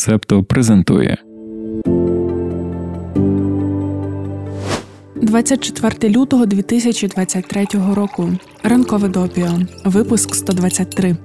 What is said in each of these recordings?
Септо презентує. 24 лютого 2023 року. Ранкове допіо. Випуск 123.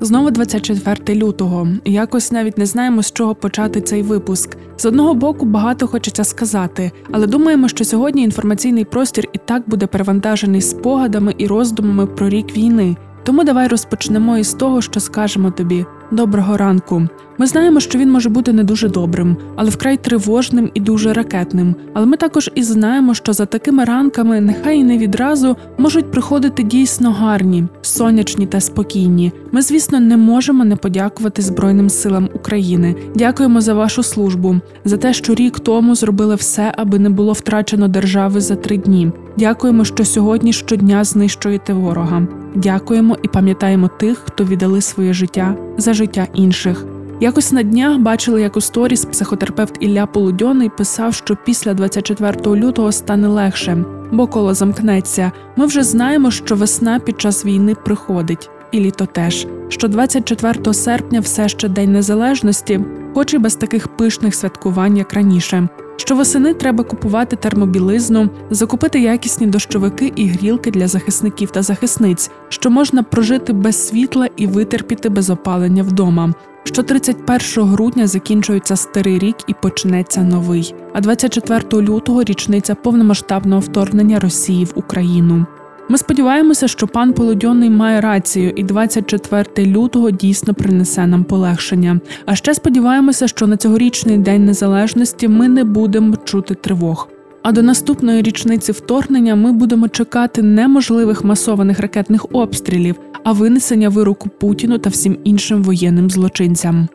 Знову 24 лютого. Якось навіть не знаємо, з чого почати цей випуск. З одного боку багато хочеться сказати, але думаємо, що сьогодні інформаційний простір і так буде перевантажений спогадами і роздумами про рік війни. Тому давай розпочнемо із того, що скажемо тобі доброго ранку. Ми знаємо, що він може бути не дуже добрим, але вкрай тривожним і дуже ракетним. Але ми також і знаємо, що за такими ранками, нехай і не відразу, можуть приходити дійсно гарні, сонячні та спокійні. Ми, звісно, не можемо не подякувати Збройним силам України. Дякуємо за вашу службу, за те, що рік тому зробили все, аби не було втрачено держави за три дні. Дякуємо, що сьогодні щодня знищуєте ворога. Дякуємо і пам'ятаємо тих, хто віддали своє життя за життя інших. Якось на днях бачили, як у сторіс психотерапевт Ілля Полудьоний писав, що після 24 лютого стане легше, бо коло замкнеться. Ми вже знаємо, що весна під час війни приходить, і літо теж. Що 24 серпня все ще День Незалежності, хоч і без таких пишних святкувань, як раніше. Що восени треба купувати термобілизну, закупити якісні дощовики і грілки для захисників та захисниць, що можна прожити без світла і витерпіти без опалення вдома що 31 грудня закінчується старий рік і почнеться новий, а 24 лютого річниця повномасштабного вторгнення Росії в Україну. Ми сподіваємося, що пан Полудьонний має рацію, і 24 лютого дійсно принесе нам полегшення. А ще сподіваємося, що на цьогорічний день незалежності ми не будемо чути тривог. А до наступної річниці вторгнення ми будемо чекати неможливих масованих ракетних обстрілів, а винесення вироку Путіну та всім іншим воєнним злочинцям.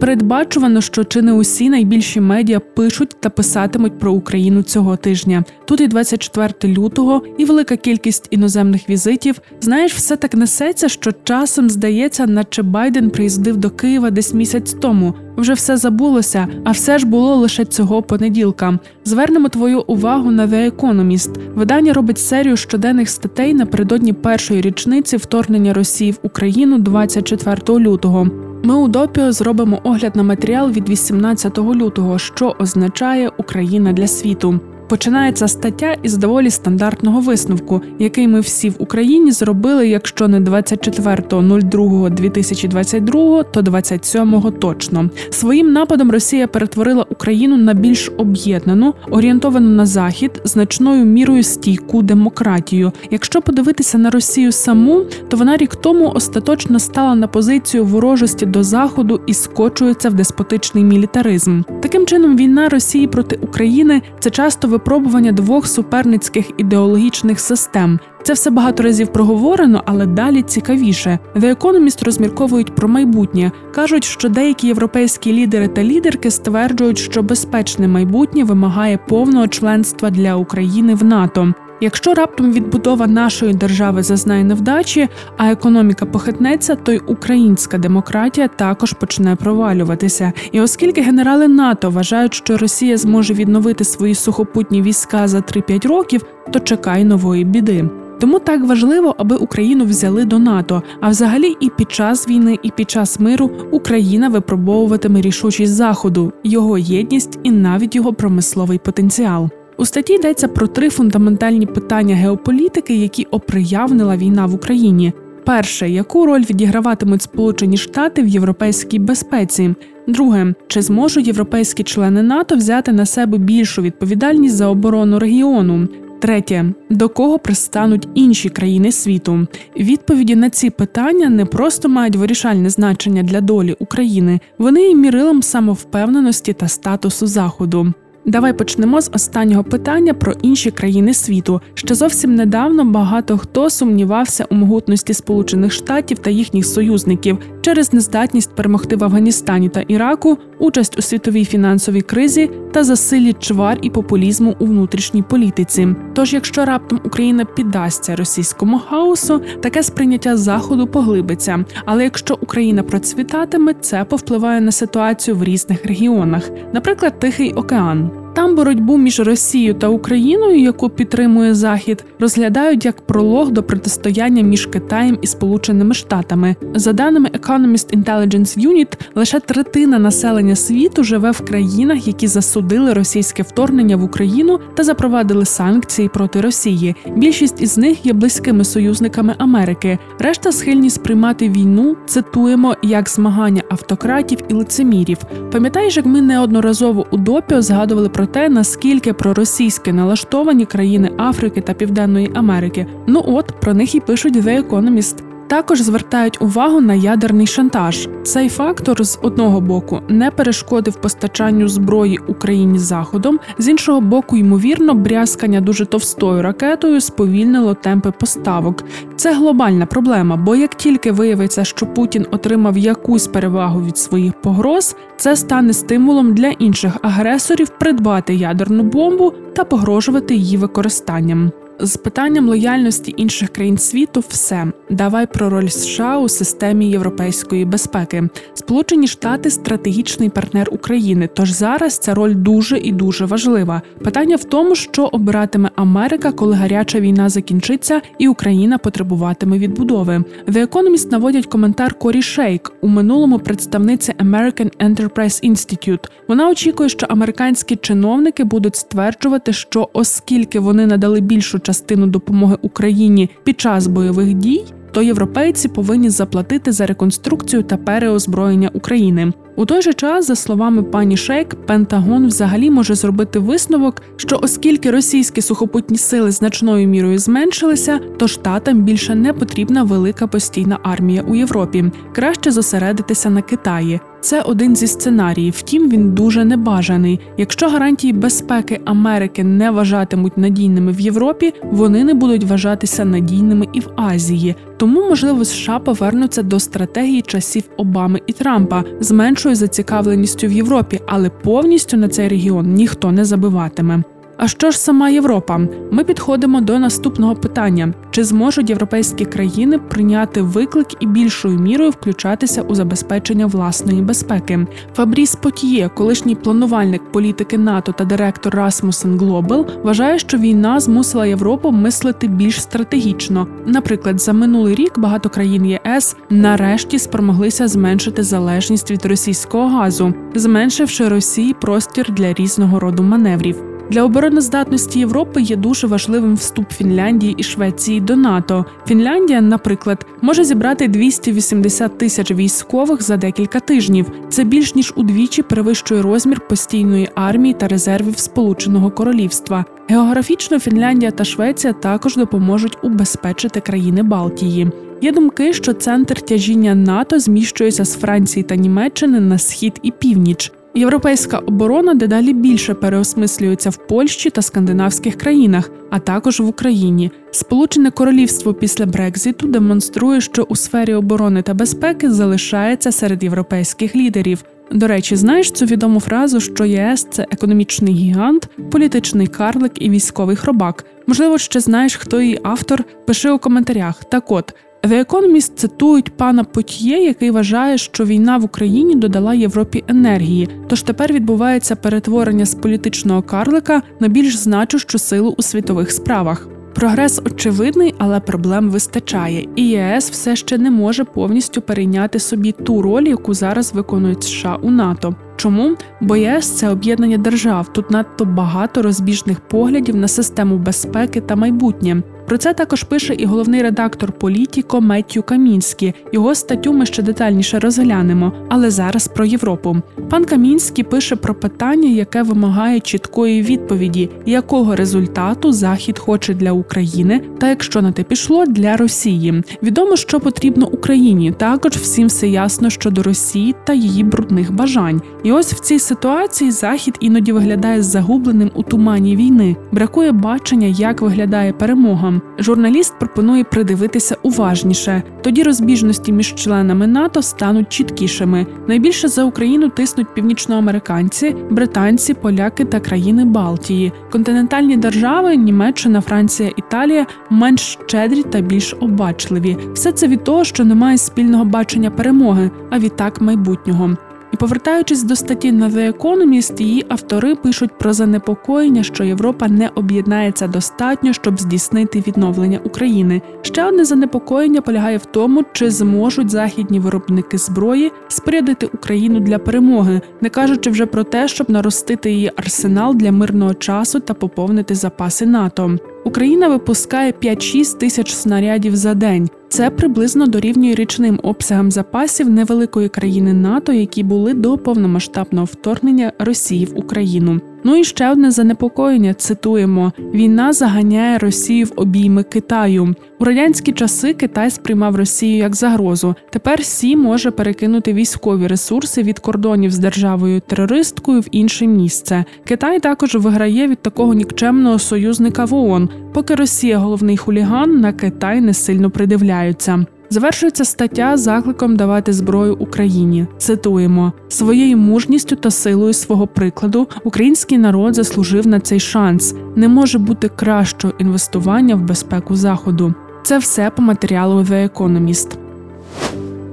Передбачувано, що чи не усі найбільші медіа пишуть та писатимуть про Україну цього тижня. Тут і 24 лютого, і велика кількість іноземних візитів. Знаєш, все так несеться, що часом здається, наче Байден приїздив до Києва десь місяць тому. Вже все забулося, а все ж було лише цього понеділка. Звернемо твою увагу на The Economist. Видання робить серію щоденних статей напередодні першої річниці вторгнення Росії в Україну 24 лютого. Ми у допіо зробимо огляд на матеріал від 18 лютого, що означає Україна для світу. Починається стаття із доволі стандартного висновку, який ми всі в Україні зробили, якщо не 24.02.2022, то 27-го точно. Своїм нападом Росія перетворила Україну на більш об'єднану, орієнтовану на захід, значною мірою стійку демократію. Якщо подивитися на Росію саму, то вона рік тому остаточно стала на позицію ворожості до заходу і скочується в деспотичний мілітаризм. Таким чином, війна Росії проти України це часто випробування двох суперницьких ідеологічних систем. Це все багато разів проговорено, але далі цікавіше. The Economist розмірковують про майбутнє. кажуть, що деякі європейські лідери та лідерки стверджують, що безпечне майбутнє вимагає повного членства для України в НАТО. Якщо раптом відбудова нашої держави зазнає невдачі, а економіка похитнеться, то й українська демократія також почне провалюватися. І оскільки генерали НАТО вважають, що Росія зможе відновити свої сухопутні війська за 3-5 років, то чекай нової біди. Тому так важливо, аби Україну взяли до НАТО. А взагалі, і під час війни, і під час миру Україна випробовуватиме рішучість заходу, його єдність і навіть його промисловий потенціал. У статті йдеться про три фундаментальні питання геополітики, які оприявнила війна в Україні. Перше, яку роль відіграватимуть Сполучені Штати в європейській безпеці? Друге, чи зможуть європейські члени НАТО взяти на себе більшу відповідальність за оборону регіону? Третє, до кого пристануть інші країни світу? Відповіді на ці питання не просто мають вирішальне значення для долі України, вони є мірилом самовпевненості та статусу Заходу. Давай почнемо з останнього питання про інші країни світу. Ще зовсім недавно багато хто сумнівався у могутності Сполучених Штатів та їхніх союзників через нездатність перемогти в Афганістані та Іраку, участь у світовій фінансовій кризі та засилі чвар і популізму у внутрішній політиці. Тож, якщо раптом Україна піддасться російському хаосу, таке сприйняття заходу поглибиться. Але якщо Україна процвітатиме, це повпливає на ситуацію в різних регіонах, наприклад, Тихий океан. Там боротьбу між Росією та Україною, яку підтримує Захід, розглядають як пролог до протистояння між Китаєм і Сполученими Штатами. За даними Economist Intelligence Unit, лише третина населення світу живе в країнах, які засудили російське вторгнення в Україну та запровадили санкції проти Росії. Більшість із них є близькими союзниками Америки. Решта схильні сприймати війну. Цитуємо як змагання автократів і лицемірів. Пам'ятаєш, як ми неодноразово у допіо згадували про те, наскільки проросійськи налаштовані країни Африки та Південної Америки. Ну от про них і пишуть The Economist. Також звертають увагу на ядерний шантаж. Цей фактор з одного боку не перешкодив постачанню зброї Україні заходом, з іншого боку, ймовірно, брязкання дуже товстою ракетою сповільнило темпи поставок. Це глобальна проблема, бо як тільки виявиться, що Путін отримав якусь перевагу від своїх погроз, це стане стимулом для інших агресорів придбати ядерну бомбу та погрожувати її використанням. З питанням лояльності інших країн світу, все давай про роль США у системі європейської безпеки. Сполучені Штати стратегічний партнер України. Тож зараз ця роль дуже і дуже важлива. Питання в тому, що обиратиме Америка, коли гаряча війна закінчиться, і Україна потребуватиме відбудови. The Economist наводять коментар Корі Шейк у минулому представниці American Enterprise Institute. Вона очікує, що американські чиновники будуть стверджувати, що оскільки вони надали більшу частину допомоги Україні під час бойових дій, то європейці повинні заплатити за реконструкцію та переозброєння України. У той же час, за словами пані Шейк, Пентагон взагалі може зробити висновок, що оскільки російські сухопутні сили значною мірою зменшилися, то штатам більше не потрібна велика постійна армія у Європі. Краще зосередитися на Китаї. Це один зі сценаріїв, втім він дуже небажаний. Якщо гарантії безпеки Америки не вважатимуть надійними в Європі, вони не будуть вважатися надійними і в Азії. Тому, можливо, США повернуться до стратегії часів Обами і Трампа з меншою зацікавленістю в Європі, але повністю на цей регіон ніхто не забиватиме. А що ж сама Європа? Ми підходимо до наступного питання: чи зможуть європейські країни прийняти виклик і більшою мірою включатися у забезпечення власної безпеки? Фабріс Потіє, колишній планувальник політики НАТО та директор Rasmussen Global, вважає, що війна змусила Європу мислити більш стратегічно. Наприклад, за минулий рік багато країн ЄС нарешті спромоглися зменшити залежність від російського газу, зменшивши Росії простір для різного роду маневрів. Для обороноздатності Європи є дуже важливим вступ Фінляндії і Швеції до НАТО. Фінляндія, наприклад, може зібрати 280 тисяч військових за декілька тижнів. Це більш ніж удвічі перевищує розмір постійної армії та резервів Сполученого Королівства. Географічно Фінляндія та Швеція також допоможуть убезпечити країни Балтії. Є думки, що центр тяжіння НАТО зміщується з Франції та Німеччини на схід і північ. Європейська оборона дедалі більше переосмислюється в Польщі та скандинавських країнах, а також в Україні. Сполучене Королівство після Брекзиту демонструє, що у сфері оборони та безпеки залишається серед європейських лідерів. До речі, знаєш цю відому фразу, що ЄС це економічний гігант, політичний карлик і військовий хробак. Можливо, ще знаєш, хто її автор. Пиши у коментарях. Так от The Economist цитують пана Потьє, який вважає, що війна в Україні додала Європі енергії. Тож тепер відбувається перетворення з політичного карлика на більш значущу силу у світових справах. Прогрес очевидний, але проблем вистачає, і ЄС все ще не може повністю перейняти собі ту роль, яку зараз виконують США у НАТО. Чому? Бо ЄС це об'єднання держав. Тут надто багато розбіжних поглядів на систему безпеки та майбутнє. Про це також пише і головний редактор Політіко Меттю Камінський. Його статтю ми ще детальніше розглянемо, але зараз про Європу. Пан Камінський пише про питання, яке вимагає чіткої відповіді, якого результату Захід хоче для України, та якщо на те пішло для Росії. Відомо, що потрібно Україні. Також всім все ясно щодо Росії та її брудних бажань. І ось в цій ситуації Захід іноді виглядає загубленим у тумані війни. Бракує бачення, як виглядає перемога. Журналіст пропонує придивитися уважніше. Тоді розбіжності між членами НАТО стануть чіткішими. Найбільше за Україну тиснуть північноамериканці, британці, поляки та країни Балтії. Континентальні держави Німеччина, Франція, Італія менш щедрі та більш обачливі. Все це від того, що немає спільного бачення перемоги, а відтак майбутнього. Повертаючись до статті на The Economist, її автори пишуть про занепокоєння, що Європа не об'єднається достатньо, щоб здійснити відновлення України. Ще одне занепокоєння полягає в тому, чи зможуть західні виробники зброї спорядити Україну для перемоги, не кажучи вже про те, щоб наростити її арсенал для мирного часу та поповнити запаси НАТО. Україна випускає 5-6 тисяч снарядів за день. Це приблизно дорівнює річним обсягам запасів невеликої країни НАТО, які були до повномасштабного вторгнення Росії в Україну. Ну і ще одне занепокоєння. Цитуємо: війна заганяє Росію в обійми Китаю. У радянські часи Китай сприймав Росію як загрозу. Тепер Сі може перекинути військові ресурси від кордонів з державою терористкою в інше місце. Китай також виграє від такого нікчемного союзника в ООН. Поки Росія головний хуліган, на Китай не сильно придивляються. Завершується стаття закликом давати зброю Україні. Цитуємо своєю мужністю та силою свого прикладу. Український народ заслужив на цей шанс. Не може бути кращого інвестування в безпеку заходу. Це все по матеріалу The Economist.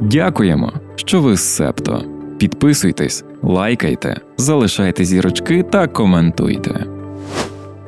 Дякуємо, що ви з Септо. Підписуйтесь, лайкайте, залишайте зірочки та коментуйте.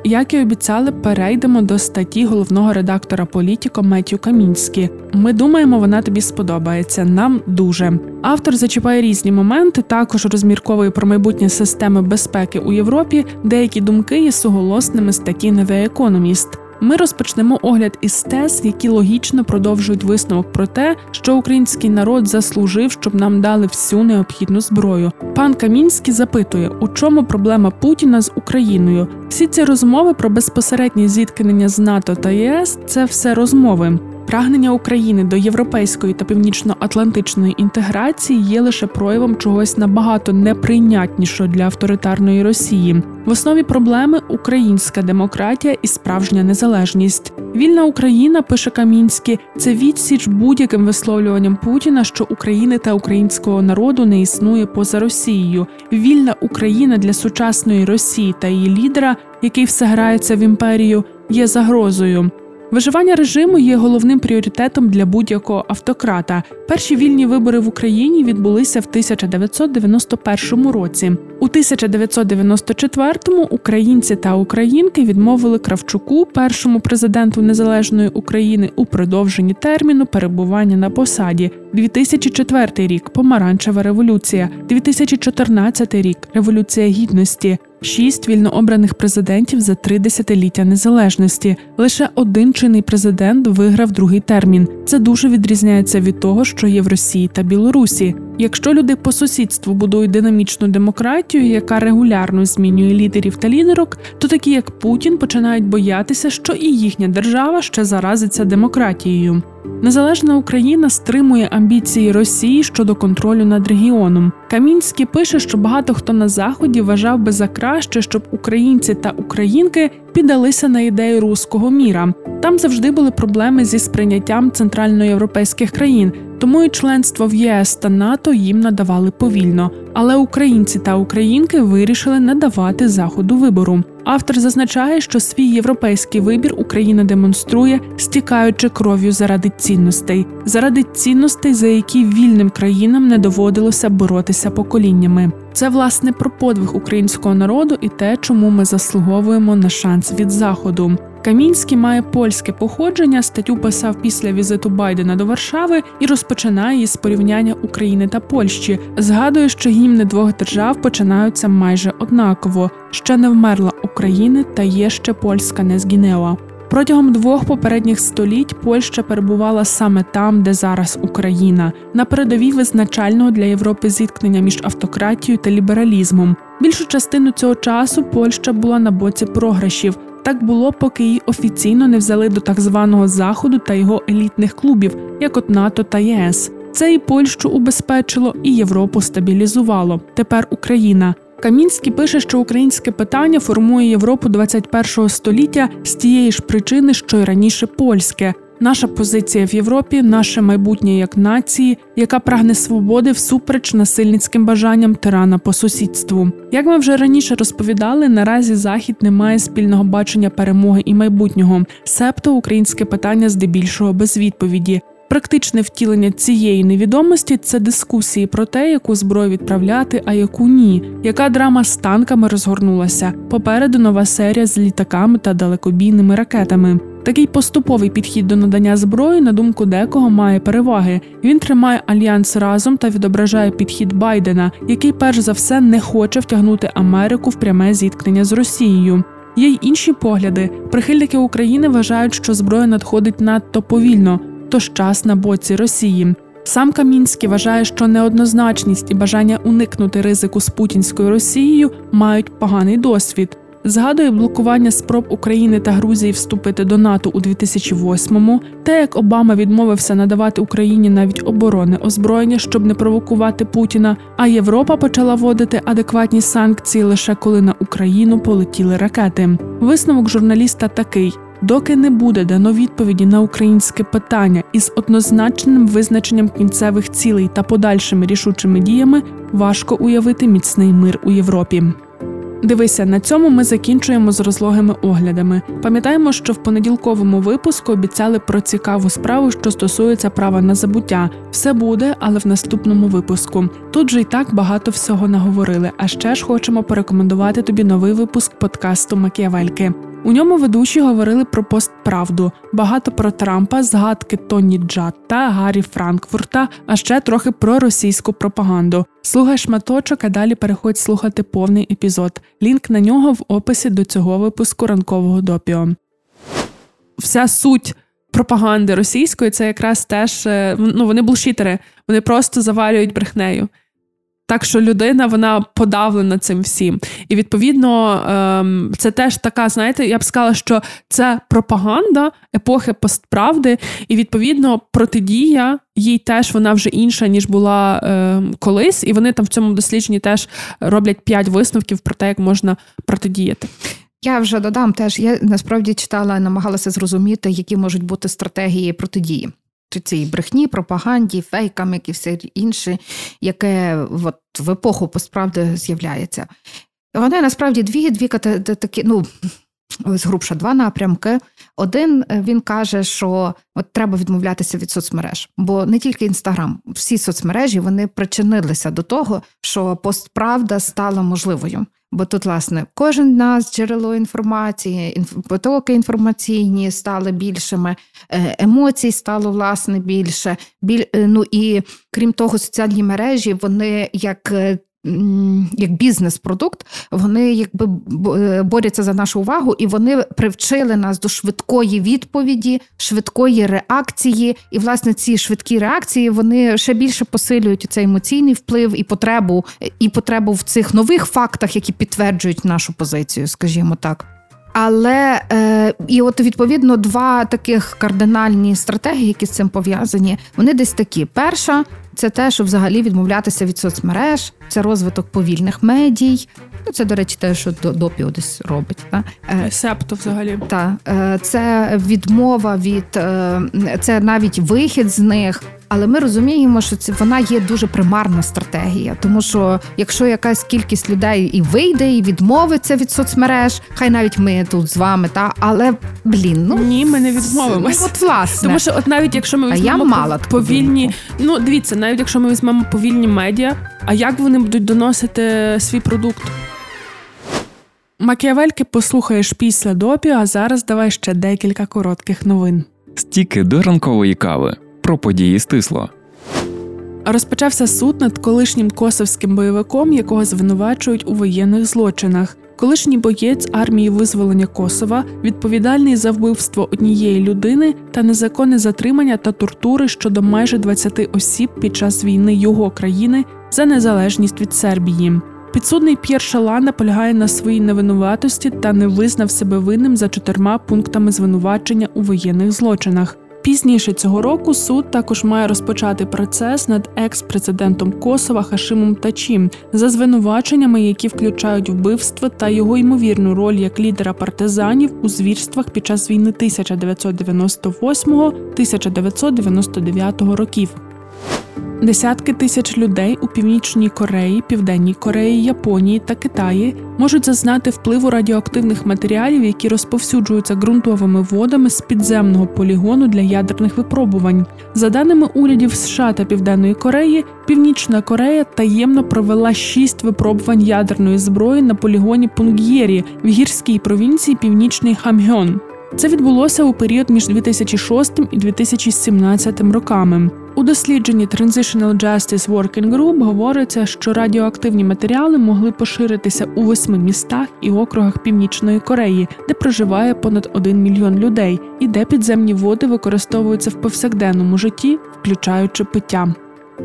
Як і обіцяли, перейдемо до статті головного редактора Політіко Меттю Камінські. Ми думаємо, вона тобі сподобається. Нам дуже автор зачіпає різні моменти. Також розмірковує про майбутнє системи безпеки у Європі. Деякі думки є суголосними статті The Economist. Ми розпочнемо огляд із тез, які логічно продовжують висновок про те, що український народ заслужив, щоб нам дали всю необхідну зброю. Пан Камінський запитує, у чому проблема Путіна з Україною. Всі ці розмови про безпосереднє зіткнення з НАТО та ЄС це все розмови. Прагнення України до європейської та північно-атлантичної інтеграції є лише проявом чогось набагато неприйнятнішого для авторитарної Росії. В основі проблеми українська демократія і справжня незалежність. Вільна Україна пише Камінський, це відсіч будь-яким висловлюванням Путіна, що України та українського народу не існує поза Росією. Вільна Україна для сучасної Росії та її лідера, який все грається в імперію, є загрозою. Виживання режиму є головним пріоритетом для будь-якого автократа. Перші вільні вибори в Україні відбулися в 1991 році. У 1994-му українці та українки відмовили Кравчуку, першому президенту незалежної України, у продовженні терміну перебування на посаді. 2004 рік помаранчева революція, 2014 рік революція гідності. Шість вільнообраних президентів за три десятиліття незалежності. Лише один чинний президент виграв другий термін. Це дуже відрізняється від того, що є в Росії та Білорусі. Якщо люди по сусідству будують динамічну демократію, яка регулярно змінює лідерів та лідерок, то такі як Путін починають боятися, що і їхня держава ще заразиться демократією. Незалежна Україна стримує амбіції Росії щодо контролю над регіоном. Камінський пише, що багато хто на заході вважав би за краще, щоб українці та українки піддалися на ідею руського міра. Там завжди були проблеми зі сприйняттям центральноєвропейських країн, тому і членство в ЄС та НАТО їм надавали повільно. Але українці та українки вирішили надавати заходу вибору. Автор зазначає, що свій європейський вибір Україна демонструє, стікаючи кров'ю заради цінностей, заради цінностей, за які вільним країнам не доводилося боротися поколіннями. Це власне про подвиг українського народу і те, чому ми заслуговуємо на шанс від заходу. Камінський має польське походження. Статтю писав після візиту Байдена до Варшави і розпочинає із порівняння України та Польщі. Згадує, що гімни двох держав починаються майже однаково. Ще не вмерла України, та є ще польська не згінела. Протягом двох попередніх століть Польща перебувала саме там, де зараз Україна, на передовій визначального для Європи зіткнення між автократією та лібералізмом. Більшу частину цього часу Польща була на боці програшів. Так було, поки її офіційно не взяли до так званого заходу та його елітних клубів, як от НАТО та ЄС. Це і Польщу убезпечило, і Європу стабілізувало. Тепер Україна. Камінський пише, що українське питання формує Європу 21-го століття з тієї ж причини, що й раніше польське. Наша позиція в Європі, наше майбутнє як нації, яка прагне свободи всупереч насильницьким бажанням тирана по сусідству. Як ми вже раніше розповідали, наразі захід не має спільного бачення перемоги і майбутнього, себто українське питання здебільшого без відповіді. Практичне втілення цієї невідомості це дискусії про те, яку зброю відправляти, а яку ні, яка драма з танками розгорнулася. Попереду нова серія з літаками та далекобійними ракетами. Такий поступовий підхід до надання зброї, на думку декого, має переваги. Він тримає альянс разом та відображає підхід Байдена, який перш за все не хоче втягнути Америку в пряме зіткнення з Росією. Є й інші погляди. Прихильники України вважають, що зброя надходить надто повільно, тож час на боці Росії. Сам Камінський вважає, що неоднозначність і бажання уникнути ризику з путінською Росією мають поганий досвід. Згадує блокування спроб України та Грузії вступити до НАТО у 2008-му, те, як Обама відмовився надавати Україні навіть оборонне озброєння, щоб не провокувати Путіна. А Європа почала вводити адекватні санкції лише коли на Україну полетіли ракети. Висновок журналіста такий. Доки не буде дано відповіді на українське питання із однозначним визначенням кінцевих цілей та подальшими рішучими діями, важко уявити міцний мир у Європі. Дивися, на цьому ми закінчуємо з розлогими оглядами. Пам'ятаємо, що в понеділковому випуску обіцяли про цікаву справу, що стосується права на забуття. Все буде, але в наступному випуску. Тут же й так багато всього наговорили. А ще ж хочемо порекомендувати тобі новий випуск подкасту Макіавельки. У ньому ведучі говорили про постправду, багато про Трампа, згадки Тоні Джатта, Гаррі Франкфурта, а ще трохи про російську пропаганду. Слухай шматочок, а далі переходь слухати повний епізод. Лінк на нього в описі до цього випуску ранкового допіо. Вся суть пропаганди російської це якраз теж е, ну вони булшітери, вони просто заварюють брехнею. Так що людина вона подавлена цим всім. І відповідно ем, це теж така, знаєте, я б сказала, що це пропаганда епохи постправди, і відповідно протидія їй теж вона вже інша, ніж була ем, колись. І вони там в цьому дослідженні теж роблять п'ять висновків про те, як можна протидіяти. Я вже додам теж. Я насправді читала, намагалася зрозуміти, які можуть бути стратегії протидії цій брехні, пропаганді, фейкам, як і все інше, яке от в епоху посправди з'являється. Вони насправді дві дві такі, ну. Ось грубша два напрямки. Один е, він каже, що от треба відмовлятися від соцмереж, бо не тільки інстаграм, всі соцмережі вони причинилися до того, що постправда стала можливою. Бо тут, власне, кожен нас джерело інформації, потоки інформаційні стали більшими, е, емоцій стало власне більше. Біль, е, ну і крім того, соціальні мережі вони як е, як бізнес-продукт, вони якби е, борються за нашу увагу, і вони привчили нас до швидкої відповіді, швидкої реакції. І, власне, ці швидкі реакції вони ще більше посилюють цей емоційний вплив і потребу, і потребу в цих нових фактах, які підтверджують нашу позицію, скажімо так. Але е, і от відповідно два таких кардинальні стратегії, які з цим пов'язані, вони десь такі: перша це те, що взагалі відмовлятися від соцмереж, це розвиток повільних медій. Ну, це, до речі, те, що допіо десь робить. Та? Е, Септо взагалі. Так, е, це відмова від е, це навіть вихід з них. Але ми розуміємо, що це вона є дуже примарна стратегія, тому що якщо якась кількість людей і вийде, і відмовиться від соцмереж, хай навіть ми тут з вами, та але блін, ну ні, ми не відмовимося. Ну, от власне, тому що от навіть якщо ми візьмемо я мала повільні, ну дивіться, навіть якщо ми візьмемо повільні медіа, а як вони будуть доносити свій продукт? Макіавельки послухаєш після допі, а зараз давай ще декілька коротких новин. Стіки до ранкової кави про події стисло. Розпочався суд над колишнім косовським бойовиком, якого звинувачують у воєнних злочинах. Колишній боєць армії визволення Косова, відповідальний за вбивство однієї людини та незаконне затримання та тортури щодо майже 20 осіб під час війни його країни за незалежність від Сербії. Підсудний П'єр Шалан наполягає на своїй невинуватості та не визнав себе винним за чотирма пунктами звинувачення у воєнних злочинах. Пізніше цього року суд також має розпочати процес над екс-президентом Косова Хашимом Тачім за звинуваченнями, які включають вбивство та його ймовірну роль як лідера партизанів у звірствах під час війни 1998-1999 років. Десятки тисяч людей у Північній Кореї, Південній Кореї, Японії та Китаї можуть зазнати впливу радіоактивних матеріалів, які розповсюджуються ґрунтовими водами з підземного полігону для ядерних випробувань. За даними урядів США та Південної Кореї, Північна Корея таємно провела шість випробувань ядерної зброї на полігоні Пунг'єрі в гірській провінції Північний Хамгьон. Це відбулося у період між 2006 і 2017 роками. У дослідженні Transitional Justice Working Group говориться, що радіоактивні матеріали могли поширитися у восьми містах і округах Північної Кореї, де проживає понад 1 мільйон людей, і де підземні води використовуються в повсякденному житті, включаючи пиття.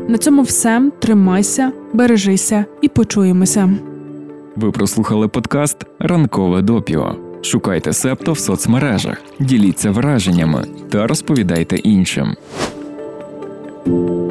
На цьому все. Тримайся, бережися і почуємося. Ви прослухали подкаст Ранкове допіо. Шукайте септо в соцмережах, діліться враженнями та розповідайте іншим. Thank you.